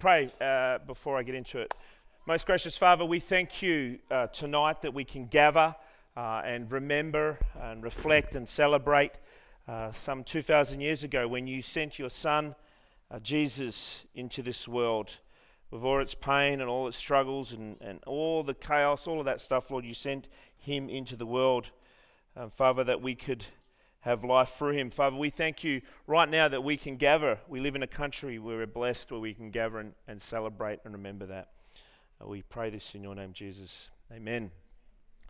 pray uh, before I get into it. Most gracious Father, we thank you uh, tonight that we can gather uh, and remember and reflect and celebrate uh, some 2,000 years ago when you sent your Son, uh, Jesus, into this world. With all its pain and all its struggles and, and all the chaos, all of that stuff, Lord, you sent him into the world. Um, Father, that we could have life through him. Father, we thank you right now that we can gather. We live in a country where we're blessed, where we can gather and, and celebrate and remember that. Uh, we pray this in your name, Jesus. Amen.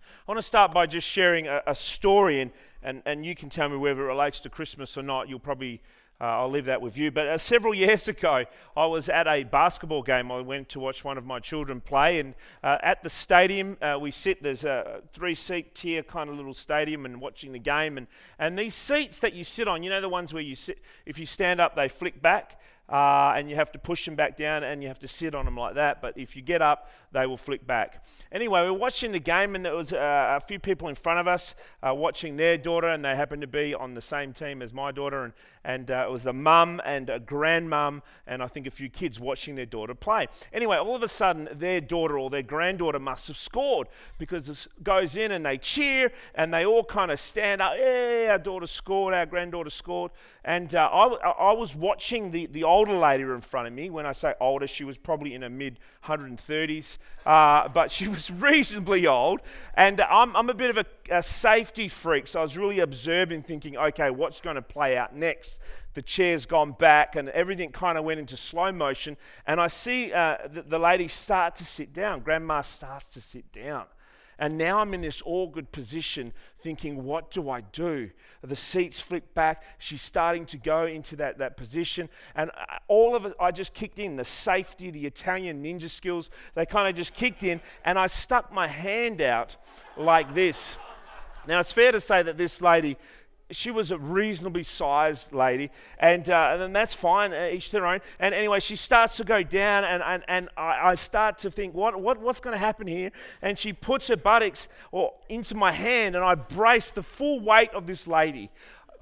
I want to start by just sharing a, a story, and, and, and you can tell me whether it relates to Christmas or not. You'll probably uh, I'll leave that with you. But uh, several years ago, I was at a basketball game. I went to watch one of my children play, and uh, at the stadium, uh, we sit. There's a three-seat tier kind of little stadium, and watching the game. And and these seats that you sit on, you know, the ones where you sit. If you stand up, they flick back uh, and you have to push them back down and you have to sit on them like that. But if you get up, they will flick back. Anyway, we were watching the game, and there was uh, a few people in front of us uh, watching their daughter, and they happened to be on the same team as my daughter. And, and uh, it was a mum and a grandmum, and I think a few kids watching their daughter play. Anyway, all of a sudden, their daughter or their granddaughter must have scored because this goes in and they cheer and they all kind of stand up. Yeah, our daughter scored, our granddaughter scored. And uh, I, I was watching the, the older lady in front of me. When I say older, she was probably in her mid 130s, uh, but she was reasonably old. And I'm, I'm a bit of a, a safety freak, so I was really observing, thinking, okay, what's going to play out next? the chair's gone back and everything kind of went into slow motion. And I see uh, the, the, lady start to sit down. Grandma starts to sit down. And now I'm in this awkward position thinking, what do I do? The seats flip back. She's starting to go into that, that position. And all of it, I just kicked in the safety, the Italian ninja skills, they kind of just kicked in. And I stuck my hand out like this. Now, it's fair to say that this lady she was a reasonably sized lady, and, uh, and that's fine, uh, each their own. And anyway, she starts to go down, and, and, and I, I start to think, what, what, what's going to happen here? And she puts her buttocks or, into my hand, and I brace the full weight of this lady.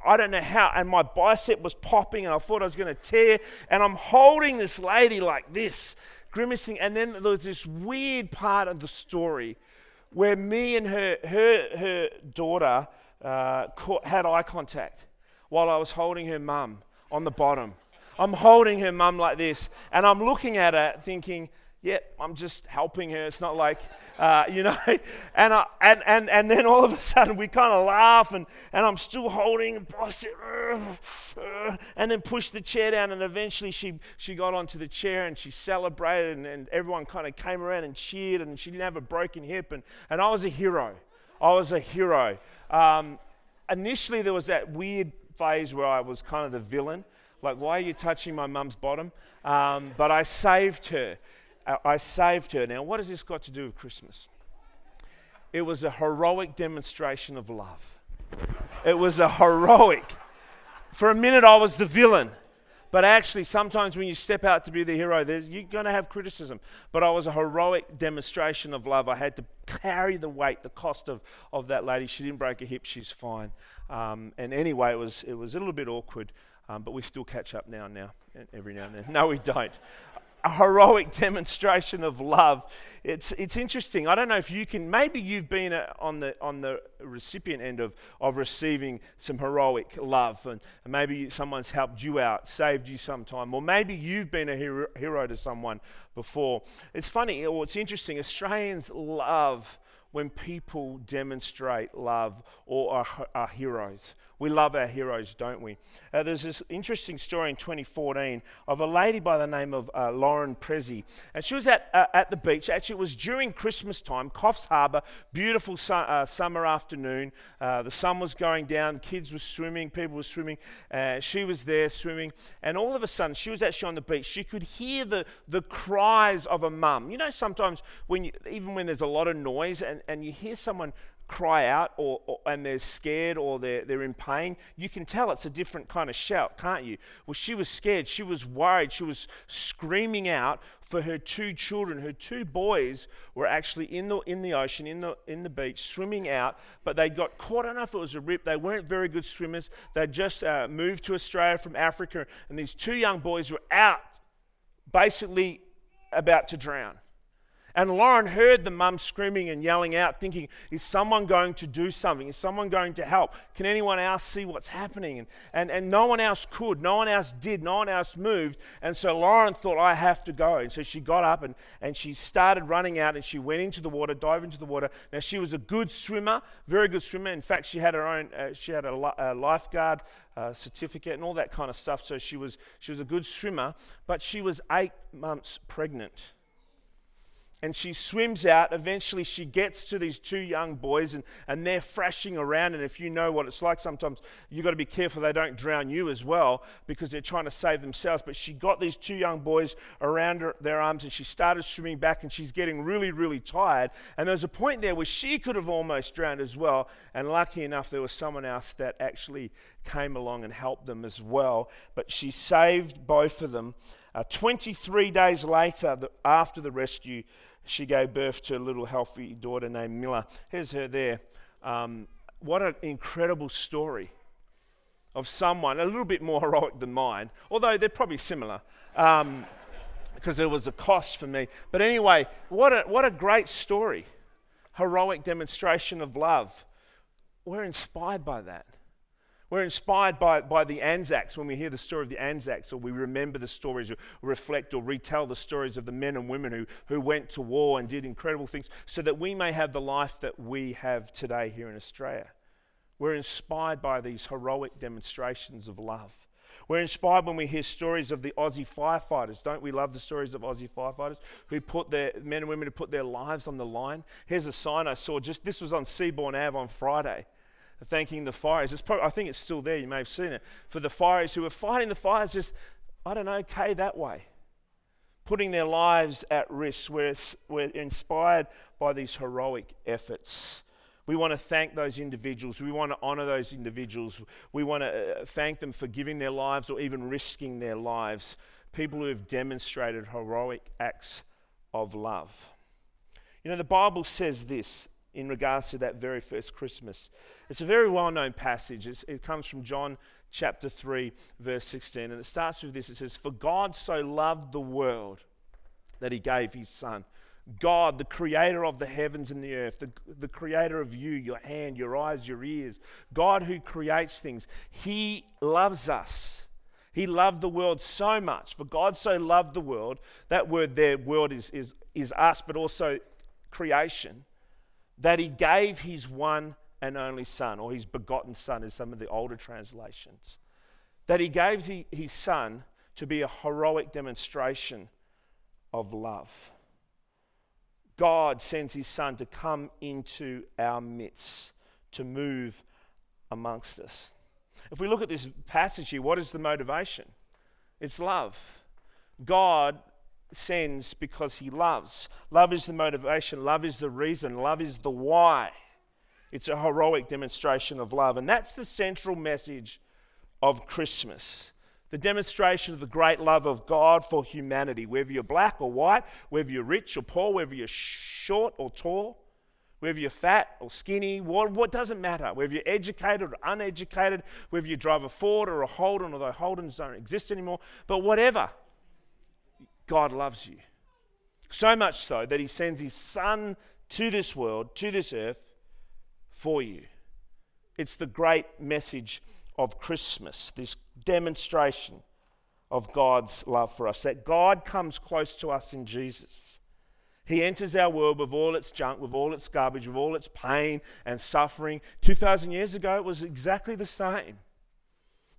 I don't know how, and my bicep was popping, and I thought I was going to tear. And I'm holding this lady like this, grimacing. And then there was this weird part of the story where me and her, her, her daughter uh, caught, had eye contact while I was holding her mum on the bottom. I'm holding her mum like this, and I'm looking at her thinking, yeah, I'm just helping her. It's not like, uh, you know. And, I, and, and, and then all of a sudden we kind of laugh, and, and I'm still holding and and then push the chair down. And eventually she, she got onto the chair and she celebrated, and, and everyone kind of came around and cheered, and she didn't have a broken hip. And, and I was a hero. I was a hero. Um, initially, there was that weird phase where I was kind of the villain. Like, why are you touching my mum's bottom? Um, but I saved her. I saved her. Now, what has this got to do with Christmas? It was a heroic demonstration of love. It was a heroic. For a minute, I was the villain. But actually, sometimes when you step out to be the hero, you're going to have criticism. But I was a heroic demonstration of love. I had to carry the weight, the cost of, of that lady. She didn't break a hip, she's fine. Um, and anyway, it was, it was a little bit awkward, um, but we still catch up now and now, every now and then. No, we don't a heroic demonstration of love. It's, it's interesting. I don't know if you can, maybe you've been a, on, the, on the recipient end of, of receiving some heroic love, and, maybe someone's helped you out, saved you some time, or maybe you've been a hero, hero to someone before. It's funny, or it's interesting. Australians love when people demonstrate love or are, are heroes. We love our heroes, don't we? Uh, there's this interesting story in 2014 of a lady by the name of uh, Lauren Prezi. And she was at, uh, at the beach. Actually, it was during Christmas time, Coffs Harbour, beautiful su- uh, summer afternoon. Uh, the sun was going down, kids were swimming, people were swimming. She was there swimming. And all of a sudden, she was actually on the beach. She could hear the, the cries of a mum. You know, sometimes when you, even when there's a lot of noise and, and you hear someone cry out or, or, and they're scared or they're, they're in pain, you can tell it's a different kind of shout, can't you? Well, she was scared. She was worried. She was screaming out for her two children. Her two boys were actually in the, in the ocean, in the, in the beach, swimming out, but they got caught. I don't know if it was a rip. They weren't very good swimmers. They'd just uh, moved to Australia from Africa, and these two young boys were out basically about to drown. And Lauren heard the mum screaming and yelling out, thinking, Is someone going to do something? Is someone going to help? Can anyone else see what's happening? And, and, and no one else could. No one else did. No one else moved. And so Lauren thought, I have to go. And so she got up and, and she started running out and she went into the water, dived into the water. Now, she was a good swimmer, very good swimmer. In fact, she had her own, uh, she had a, a lifeguard uh, certificate and all that kind of stuff. So she was, she was a good swimmer, but she was eight months pregnant and she swims out. Eventually, she gets to these two young boys, and, and they're thrashing around. And if you know what it's like, sometimes you've got to be careful they don't drown you as well because they're trying to save themselves. But she got these two young boys around her, their arms, and she started swimming back, and she's getting really, really tired. And there was a point there where she could have almost drowned as well. And lucky enough, there was someone else that actually came along and helped them as well. But she saved both of them. Uh, 23 days later, the, after the rescue, she gave birth to a little healthy daughter named Miller. Here's her there. Um, what an incredible story of someone a little bit more heroic than mine, although they're probably similar. Um, because there was a cost for me. But anyway, what a, what a great story. Heroic demonstration of love. We're inspired by that. We're inspired by, by the Anzacs when we hear the story of the Anzacs, or we remember the stories, or reflect or retell the stories of the men and women who, who went to war and did incredible things, so that we may have the life that we have today here in Australia. We're inspired by these heroic demonstrations of love. We're inspired when we hear stories of the Aussie firefighters. Don't we love the stories of Aussie firefighters who put their men and women who put their lives on the line? Here's a sign I saw just this was on Seabourn Ave on Friday thanking the fires. It's probably, I think it's still there, you may have seen it, for the fires who were fighting the fires just, I don't know, okay that way. Putting their lives at risk. We're, we're inspired by these heroic efforts. We want to thank those individuals. We want to honor those individuals. We want to uh, thank them for giving their lives or even risking their lives. People who have demonstrated heroic acts of love. You know, the Bible says this in regards to that very first Christmas. It's a very well known passage. It's, it comes from John chapter 3, verse 16. And it starts with this it says, For God so loved the world that he gave his Son. God, the creator of the heavens and the earth, the, the creator of you, your hand, your eyes, your ears, God who creates things, he loves us. He loved the world so much. For God so loved the world, that word there, world is, is, is us, but also creation that he gave his one and only son, or his begotten son, as some of the older translations. That he gave his son to be a heroic demonstration of love. God sends his son to come into our midst, to move amongst us. If we look at this passage here, what is the motivation? It's love. God sends because he loves. Love is the motivation, love is the reason, love is the why. It's a heroic demonstration of love. And that's the central message of Christmas the demonstration of the great love of God for humanity, whether you're black or white, whether you're rich or poor, whether you're short or tall, whether you're fat or skinny, what, what doesn't matter, whether you're educated or uneducated, whether you drive a Ford or a Holden, although Holdens don't exist anymore, but whatever. God loves you. So much so that he sends his son to this world, to this earth, for you. It's the great message of Christmas, this demonstration of God's love for us, that God comes close to us in Jesus. He enters our world with all its junk, with all its garbage, with all its pain and suffering. 2,000 years ago, it was exactly the same.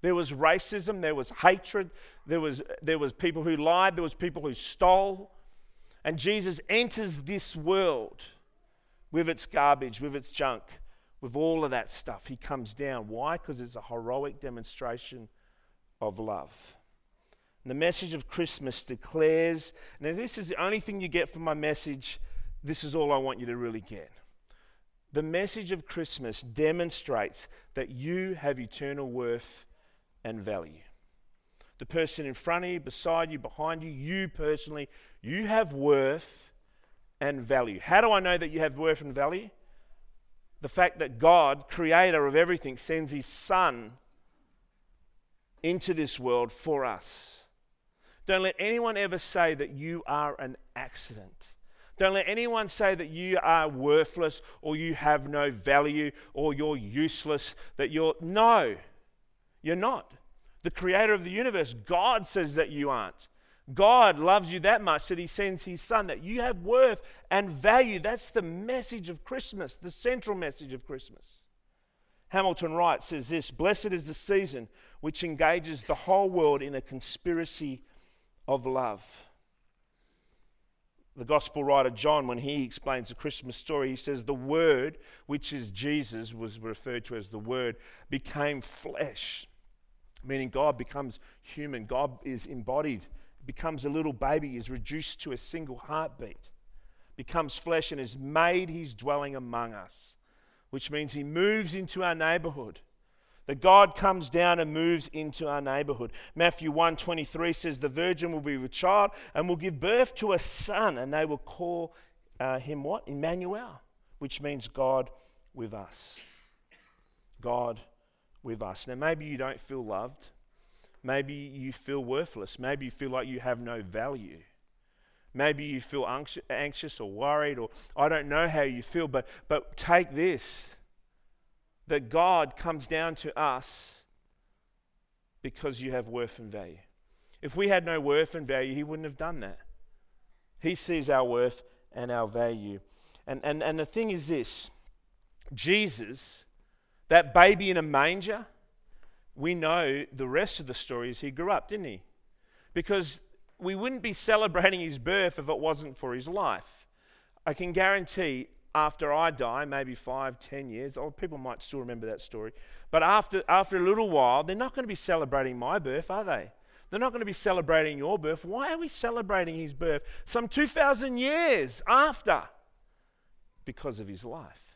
There was racism, there was hatred, there was, there was people who lied, there was people who stole. And Jesus enters this world with its garbage, with its junk, with all of that stuff. He comes down. Why? Because it's a heroic demonstration of love. And the message of Christmas declares now, this is the only thing you get from my message. This is all I want you to really get. The message of Christmas demonstrates that you have eternal worth and value. The person in front of you, beside you, behind you, you personally, you have worth and value. How do I know that you have worth and value? The fact that God, creator of everything, sends his son into this world for us. Don't let anyone ever say that you are an accident. Don't let anyone say that you are worthless or you have no value or you're useless, that you're. No, you're not. The creator of the universe, God says that you aren't. God loves you that much that he sends his son, that you have worth and value. That's the message of Christmas, the central message of Christmas. Hamilton Wright says this Blessed is the season which engages the whole world in a conspiracy of love. The gospel writer John, when he explains the Christmas story, he says, The Word, which is Jesus, was referred to as the Word, became flesh, meaning God becomes human. God is embodied, becomes a little baby, is reduced to a single heartbeat, becomes flesh, and is made his dwelling among us, which means he moves into our neighborhood that God comes down and moves into our neighborhood. Matthew 1:23 says the virgin will be with child and will give birth to a son and they will call uh, him what? Emmanuel, which means God with us. God with us. Now maybe you don't feel loved. Maybe you feel worthless. Maybe you feel like you have no value. Maybe you feel anxious or worried or I don't know how you feel but but take this that God comes down to us because you have worth and value. If we had no worth and value, He wouldn't have done that. He sees our worth and our value. And, and, and the thing is this Jesus, that baby in a manger, we know the rest of the story is he grew up, didn't he? Because we wouldn't be celebrating his birth if it wasn't for his life. I can guarantee after I die, maybe five, ten years, oh, people might still remember that story. But after, after a little while, they're not going to be celebrating my birth, are they? They're not going to be celebrating your birth. Why are we celebrating his birth some 2,000 years after? Because of his life.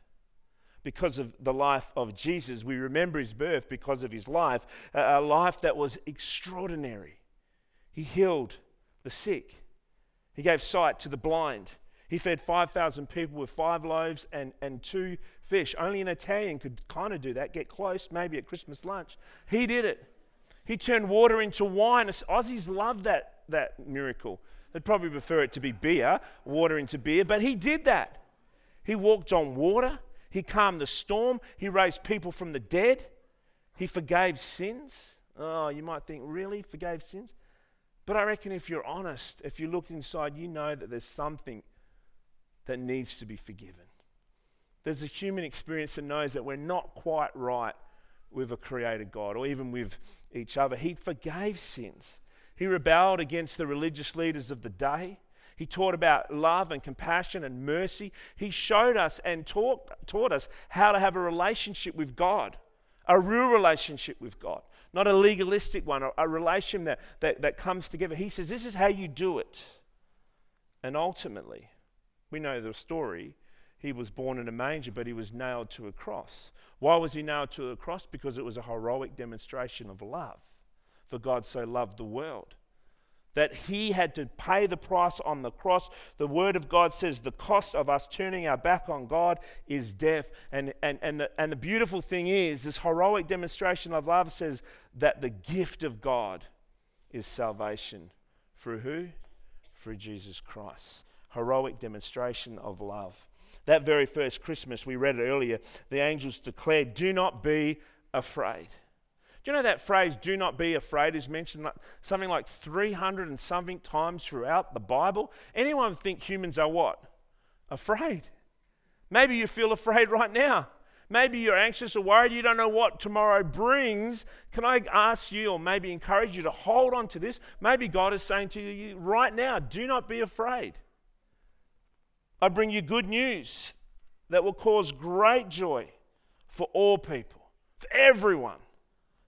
Because of the life of Jesus. We remember his birth because of his life, a life that was extraordinary. He healed the sick, he gave sight to the blind. He fed 5,000 people with five loaves and, and two fish. Only an Italian could kind of do that, get close, maybe at Christmas lunch. He did it. He turned water into wine. Aussies love that, that miracle. They'd probably prefer it to be beer, water into beer, but he did that. He walked on water. He calmed the storm. He raised people from the dead. He forgave sins. Oh, you might think, really? Forgave sins? But I reckon if you're honest, if you looked inside, you know that there's something that needs to be forgiven. There's a human experience that knows that we're not quite right with a created God or even with each other. He forgave sins. He rebelled against the religious leaders of the day. He taught about love and compassion and mercy. He showed us and taught, taught us how to have a relationship with God, a real relationship with God, not a legalistic one, a relation that, that, that comes together. He says, This is how you do it. And ultimately, we know the story. He was born in a manger, but he was nailed to a cross. Why was he nailed to a cross? Because it was a heroic demonstration of love. For God so loved the world that he had to pay the price on the cross. The Word of God says the cost of us turning our back on God is death. And, and, and, the, and the beautiful thing is, this heroic demonstration of love says that the gift of God is salvation. Through who? Through Jesus Christ heroic demonstration of love. That very first Christmas, we read it earlier, the angels declared, Do not be afraid. Do you know that phrase, do not be afraid, is mentioned something like 300 and something times throughout the Bible? Anyone think humans are what? Afraid. Maybe you feel afraid right now. Maybe you're anxious or worried, you don't know what tomorrow brings. Can I ask you, or maybe encourage you to hold on to this? Maybe God is saying to you right now, do not be afraid. I bring you good news that will cause great joy for all people, for everyone.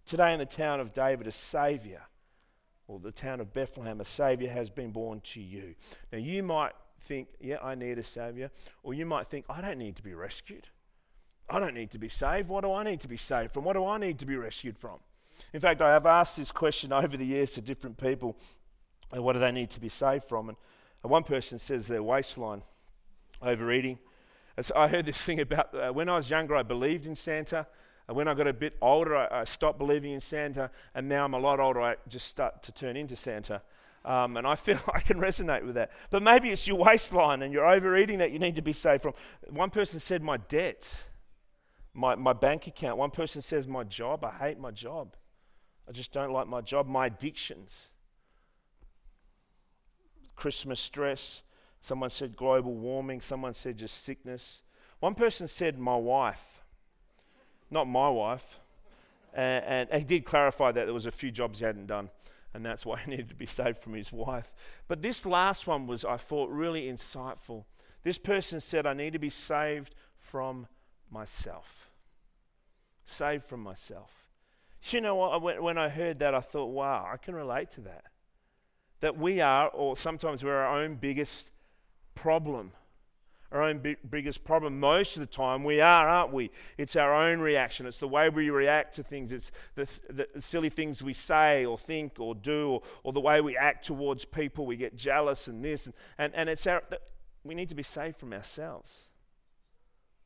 Today in the town of David, a Savior, or the town of Bethlehem, a Savior has been born to you. Now, you might think, yeah, I need a Savior. Or you might think, I don't need to be rescued. I don't need to be saved. What do I need to be saved from? What do I need to be rescued from? In fact, I have asked this question over the years to different people what do they need to be saved from? And one person says their waistline overeating. I heard this thing about uh, when I was younger, I believed in Santa. And when I got a bit older, I, I, stopped believing in Santa. And now I'm a lot older, I just start to turn into Santa. Um, and I feel I can resonate with that. But maybe it's your waistline and you're overeating that you need to be saved from. One person said, My debts, my, my bank account. One person says, My job. I hate my job. I just don't like my job. My addictions. Christmas stress. Someone said global warming. Someone said just sickness. One person said, My wife. Not my wife. And, and he did clarify that there was a few jobs he hadn't done and that's why he needed to be saved from his wife. But this last one was, I thought, really insightful. This person said, I need to be saved from myself. Saved from myself. You know what? When I heard that, I thought, wow, I can relate to that. That we are, or sometimes we're our own biggest problem our own biggest problem. Most of the time, we are, aren't we? It's our own reaction. It's the way we react to things. It's the, the silly things we say or think or do, or, or, the way we act towards people. We get jealous and this. And, and, and it's our, we need to be saved from ourselves.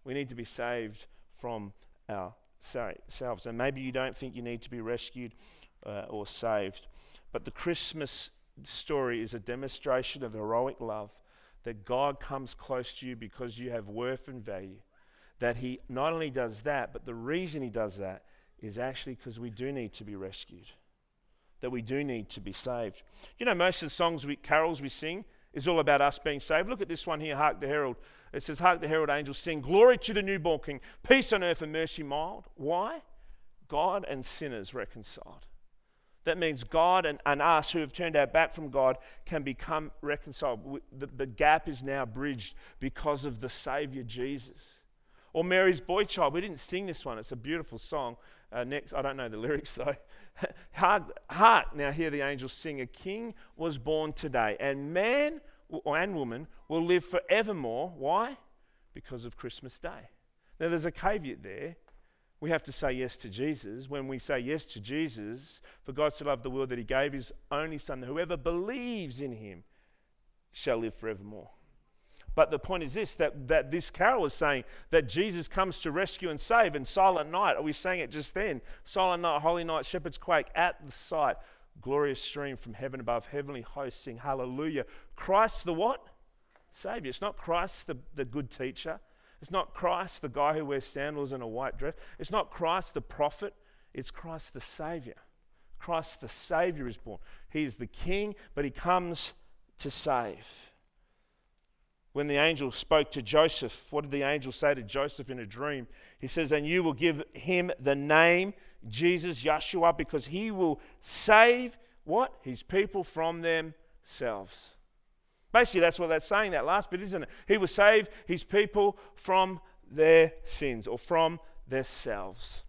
We need to be saved from ourselves. And maybe you don't think you need to be rescued uh, or saved. But the Christmas story is a demonstration of heroic love that God comes close to you because you have worth and value. That He not only does that, but the reason He does that is actually because we do need to be rescued, that we do need to be saved. You know, most of the songs, we, carols we sing, is all about us being saved. Look at this one here, Hark the Herald. It says, Hark the Herald angels sing, Glory to the newborn King, peace on earth and mercy mild. Why? God and sinners reconciled. That means God and, and us who have turned our back from God can become reconciled. The, the gap is now bridged because of the Savior Jesus. Or Mary's Boy Child. We didn't sing this one. It's a beautiful song. Uh, next, I don't know the lyrics though. hark, now hear the angels sing. A king was born today, and man and woman will live forevermore. Why? Because of Christmas Day. Now there's a caveat there we have to say yes to Jesus. When we say yes to Jesus, for God so loved the world that he gave his only Son, whoever believes in him shall live forevermore. But the point is this that, that this carol is saying that Jesus comes to rescue and save. And Silent Night, Are we sang it just then Silent Night, Holy Night, Shepherds quake at the sight. Glorious stream from heaven above, heavenly hosts sing hallelujah. Christ the what? Savior. It's not Christ the, the good teacher. It's not Christ, the guy who wears sandals and a white dress. It's not Christ, the prophet. It's Christ, the Savior. Christ, the Savior, is born. He is the King, but He comes to save. When the angel spoke to Joseph, what did the angel say to Joseph in a dream? He says, And you will give him the name Jesus, Yeshua, because he will save what? His people from themselves. Basically, that's what that's saying, that last bit, isn't it? He will save his people from their sins or from themselves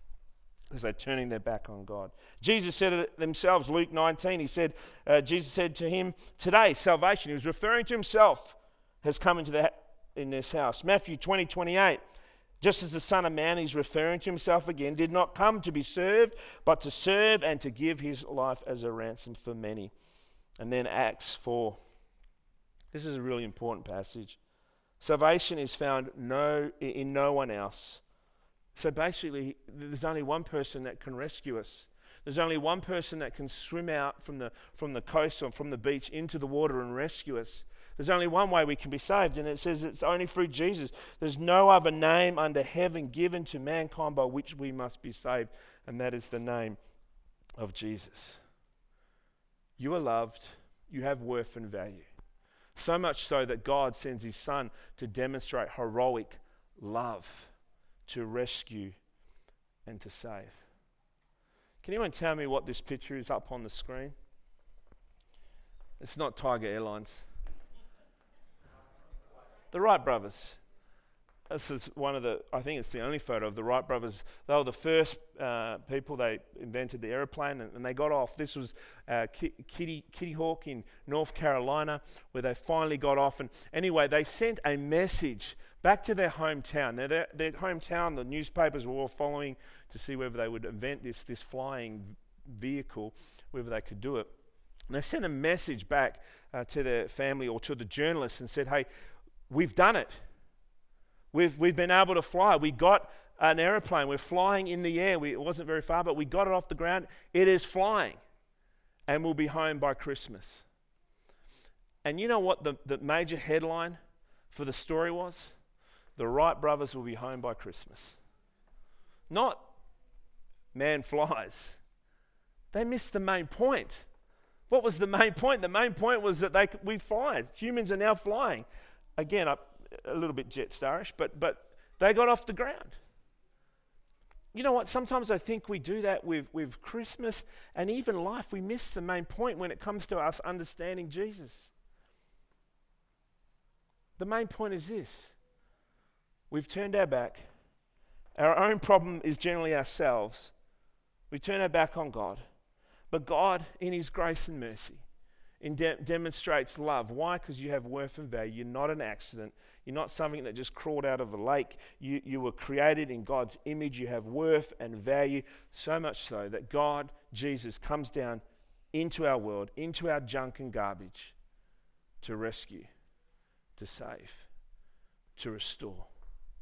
because they're turning their back on God. Jesus said it themselves, Luke 19. He said, uh, Jesus said to him, Today, salvation, he was referring to himself, has come into the, in this house. Matthew 20, 28. Just as the Son of Man, he's referring to himself again, did not come to be served, but to serve and to give his life as a ransom for many. And then Acts 4. This is a really important passage. Salvation is found no, in no one else. So basically, there's only one person that can rescue us. There's only one person that can swim out from the, from the coast or from the beach into the water and rescue us. There's only one way we can be saved, and it says it's only through Jesus. There's no other name under heaven given to mankind by which we must be saved, and that is the name of Jesus. You are loved, you have worth and value. So much so that God sends his son to demonstrate heroic love, to rescue and to save. Can anyone tell me what this picture is up on the screen? It's not Tiger Airlines. The Wright brothers. This is one of the, I think it's the only photo of the Wright brothers. They were the first uh, people, they invented the aeroplane and, and they got off. This was uh, Kitty, Kitty Hawk in North Carolina where they finally got off. And anyway, they sent a message back to their hometown. Their, their hometown, the newspapers were all following to see whether they would invent this, this flying vehicle, whether they could do it. And they sent a message back uh, to their family or to the journalists and said, hey, we've done it We've, we've been able to fly. We got an aeroplane. We're flying in the air. We, it wasn't very far, but we got it off the ground. It is flying. And we'll be home by Christmas. And you know what the, the major headline for the story was? The Wright brothers will be home by Christmas. Not man flies. They missed the main point. What was the main point? The main point was that they, we fly. Humans are now flying. Again, a, a little bit Jetstarish, but, but they got off the ground. You know what? Sometimes I think we do that with, with Christmas and even life. We miss the main point when it comes to us understanding Jesus. The main point is this we've turned our back. Our own problem is generally ourselves. We turn our back on God. But God, in His grace and mercy, de- demonstrates love. Why? Because you have worth and value. You're not an accident. You're not something that just crawled out of a lake. You, you were created in God's image. You have worth and value, so much so that God, Jesus, comes down into our world, into our junk and garbage to rescue, to save, to restore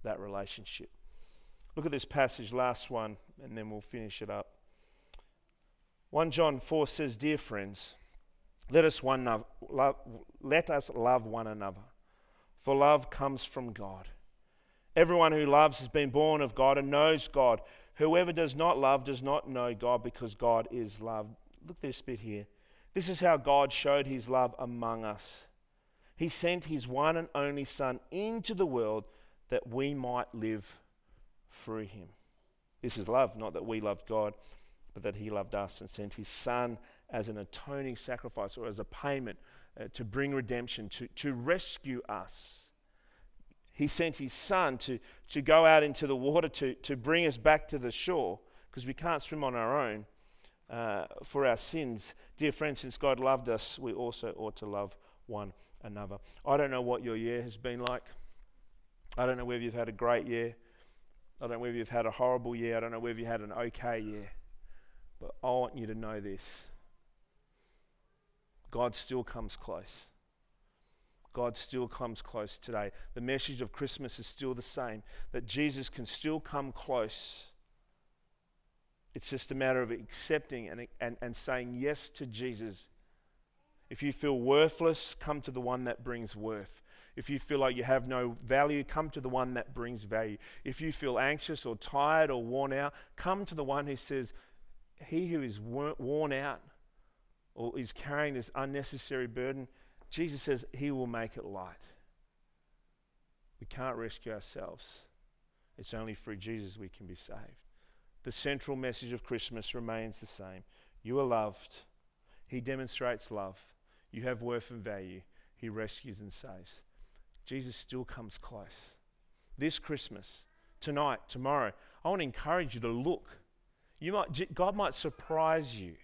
that relationship. Look at this passage, last one, and then we'll finish it up. 1 John 4 says, Dear friends, let us, one love, let us love one another, for love comes from God. Everyone who loves has been born of God and knows God. Whoever does not love does not know God because God is love. Look at this bit here. This is how God showed his love among us. He sent his one and only Son into the world that we might live through him. This is love, not that we loved God, but that he loved us and sent his Son as an atoning sacrifice or as a payment uh, to bring redemption, to, to rescue us. He sent his Son to, to go out into the water to, to bring us back to the shore because we can't swim on our own uh, for our sins. Dear friends, since God loved us, we also ought to love one another. I don't know what your year has been like. I don't know whether you've had a great year. I don't know whether you've had a horrible year. I don't know whether you had an okay year. But I want you to know this God still comes close. God still comes close today. The message of Christmas is still the same that Jesus can still come close. It's just a matter of accepting and, and, and saying yes to Jesus. If you feel worthless, come to the one that brings worth. If you feel like you have no value, come to the one that brings value. If you feel anxious or tired or worn out, come to the one who says, he who is worn out or is carrying this unnecessary burden, Jesus says he will make it light. We can't rescue ourselves. It's only through Jesus we can be saved. The central message of Christmas remains the same. You are loved. He demonstrates love. You have worth and value. He rescues and saves. Jesus still comes close. This Christmas, tonight, tomorrow, I want to encourage you to look you might, God might surprise you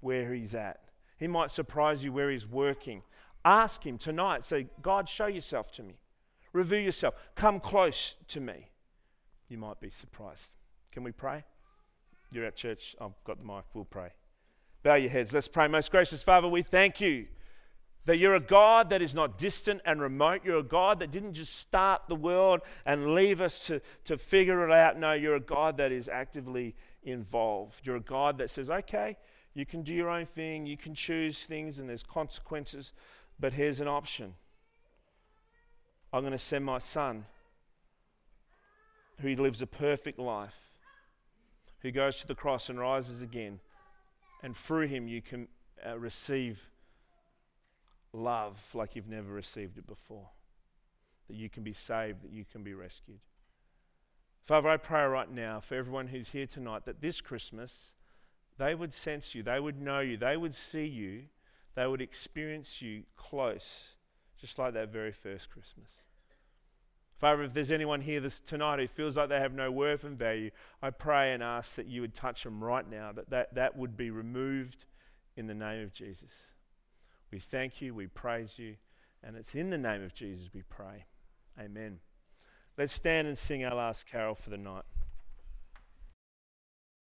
where He's at. He might surprise you where He's working. Ask Him tonight. Say, God, show yourself to me. Reveal yourself. Come close to me. You might be surprised. Can we pray? You're at church. I've got the mic. We'll pray. Bow your heads. Let's pray. Most gracious Father, we thank you that you're a God that is not distant and remote. You're a God that didn't just start the world and leave us to, to figure it out. No, you're a God that is actively involved. You're a God that says, okay, you can do your own thing, you can choose things, and there's consequences, but here's an option. I'm going to send my son who lives a perfect life, who goes to the cross and rises again. And through him, you can uh, receive love like you've never received it before. That you can be saved, that you can be rescued. Father, I pray right now for everyone who's here tonight that this Christmas they would sense you, they would know you, they would see you, they would experience you close, just like that very first Christmas. Father, if there's anyone here this, tonight who feels like they have no worth and value, I pray and ask that you would touch them right now, that that, that would be removed in the name of Jesus. We thank you, we praise you, and it's in the name of Jesus we pray. Amen. Let's stand and sing our last carol for the night.